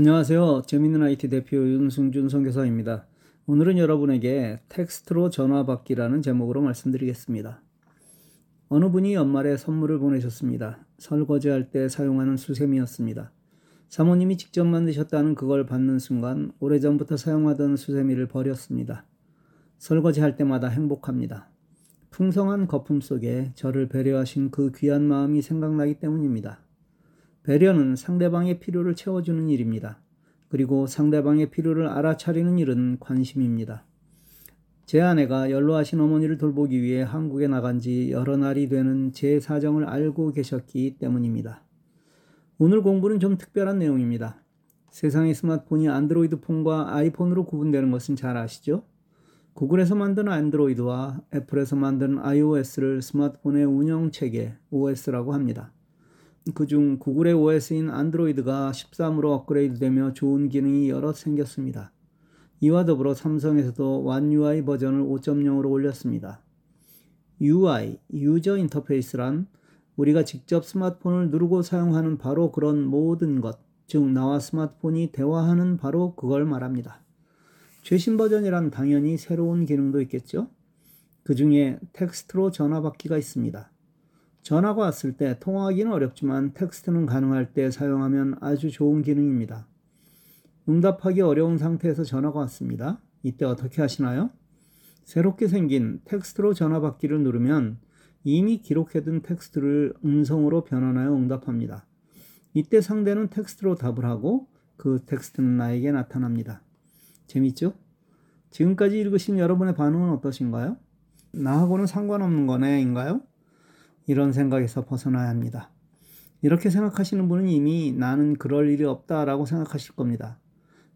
안녕하세요. 재밌는 IT 대표 윤승준 선교사입니다. 오늘은 여러분에게 텍스트로 전화 받기라는 제목으로 말씀드리겠습니다. 어느 분이 연말에 선물을 보내셨습니다. 설거지할 때 사용하는 수세미였습니다. 사모님이 직접 만드셨다는 그걸 받는 순간 오래전부터 사용하던 수세미를 버렸습니다. 설거지할 때마다 행복합니다. 풍성한 거품 속에 저를 배려하신 그 귀한 마음이 생각나기 때문입니다. 배려는 상대방의 필요를 채워주는 일입니다. 그리고 상대방의 필요를 알아차리는 일은 관심입니다. 제 아내가 연로하신 어머니를 돌보기 위해 한국에 나간 지 여러 날이 되는 제 사정을 알고 계셨기 때문입니다. 오늘 공부는 좀 특별한 내용입니다. 세상의 스마트폰이 안드로이드 폰과 아이폰으로 구분되는 것은 잘 아시죠? 구글에서 만든 안드로이드와 애플에서 만든 iOS를 스마트폰의 운영 체계 OS라고 합니다. 그중 구글의 OS인 안드로이드가 13으로 업그레이드되며 좋은 기능이 여러 생겼습니다. 이와 더불어 삼성에서도 One UI 버전을 5.0으로 올렸습니다. UI, 유저 인터페이스란 우리가 직접 스마트폰을 누르고 사용하는 바로 그런 모든 것, 즉 나와 스마트폰이 대화하는 바로 그걸 말합니다. 최신 버전이란 당연히 새로운 기능도 있겠죠? 그 중에 텍스트로 전화 받기가 있습니다. 전화가 왔을 때 통화하기는 어렵지만 텍스트는 가능할 때 사용하면 아주 좋은 기능입니다. 응답하기 어려운 상태에서 전화가 왔습니다. 이때 어떻게 하시나요? 새롭게 생긴 텍스트로 전화 받기를 누르면 이미 기록해둔 텍스트를 음성으로 변환하여 응답합니다. 이때 상대는 텍스트로 답을 하고 그 텍스트는 나에게 나타납니다. 재밌죠? 지금까지 읽으신 여러분의 반응은 어떠신가요? 나하고는 상관없는 거네인가요? 이런 생각에서 벗어나야 합니다. 이렇게 생각하시는 분은 이미 나는 그럴 일이 없다라고 생각하실 겁니다.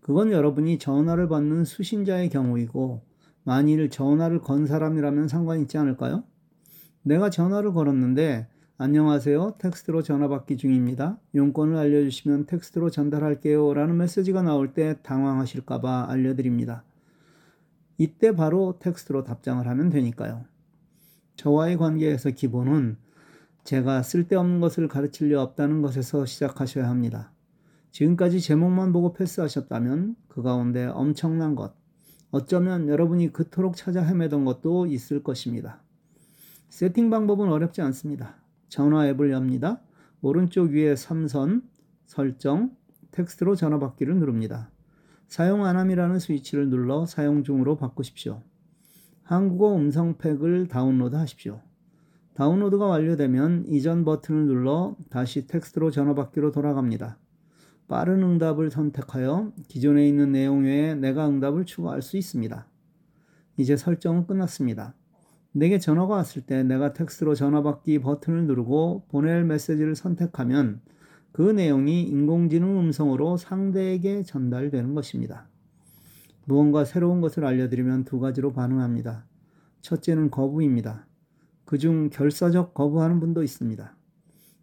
그건 여러분이 전화를 받는 수신자의 경우이고 만일 전화를 건 사람이라면 상관 있지 않을까요? 내가 전화를 걸었는데 안녕하세요. 텍스트로 전화 받기 중입니다. 용건을 알려주시면 텍스트로 전달할게요. 라는 메시지가 나올 때 당황하실까봐 알려드립니다. 이때 바로 텍스트로 답장을 하면 되니까요. 저와의 관계에서 기본은 제가 쓸데없는 것을 가르칠 리 없다는 것에서 시작하셔야 합니다. 지금까지 제목만 보고 패스하셨다면 그 가운데 엄청난 것, 어쩌면 여러분이 그토록 찾아 헤매던 것도 있을 것입니다. 세팅 방법은 어렵지 않습니다. 전화 앱을 엽니다. 오른쪽 위에 3선, 설정, 텍스트로 전화 받기를 누릅니다. 사용 안함이라는 스위치를 눌러 사용 중으로 바꾸십시오. 한국어 음성팩을 다운로드 하십시오. 다운로드가 완료되면 이전 버튼을 눌러 다시 텍스트로 전화받기로 돌아갑니다. 빠른 응답을 선택하여 기존에 있는 내용 외에 내가 응답을 추가할 수 있습니다. 이제 설정은 끝났습니다. 내게 전화가 왔을 때 내가 텍스트로 전화받기 버튼을 누르고 보낼 메시지를 선택하면 그 내용이 인공지능 음성으로 상대에게 전달되는 것입니다. 무언가 새로운 것을 알려드리면 두 가지로 반응합니다. 첫째는 거부입니다. 그중 결사적 거부하는 분도 있습니다.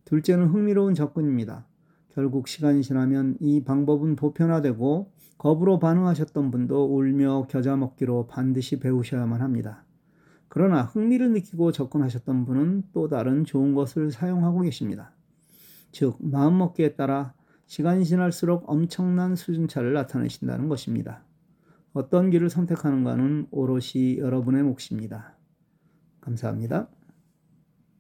둘째는 흥미로운 접근입니다. 결국 시간이 지나면 이 방법은 보편화되고 거부로 반응하셨던 분도 울며 겨자 먹기로 반드시 배우셔야만 합니다. 그러나 흥미를 느끼고 접근하셨던 분은 또 다른 좋은 것을 사용하고 계십니다. 즉, 마음먹기에 따라 시간이 지날수록 엄청난 수준차를 나타내신다는 것입니다. 어떤 길을 선택하는가는 오롯이 여러분의 몫입니다. 감사합니다.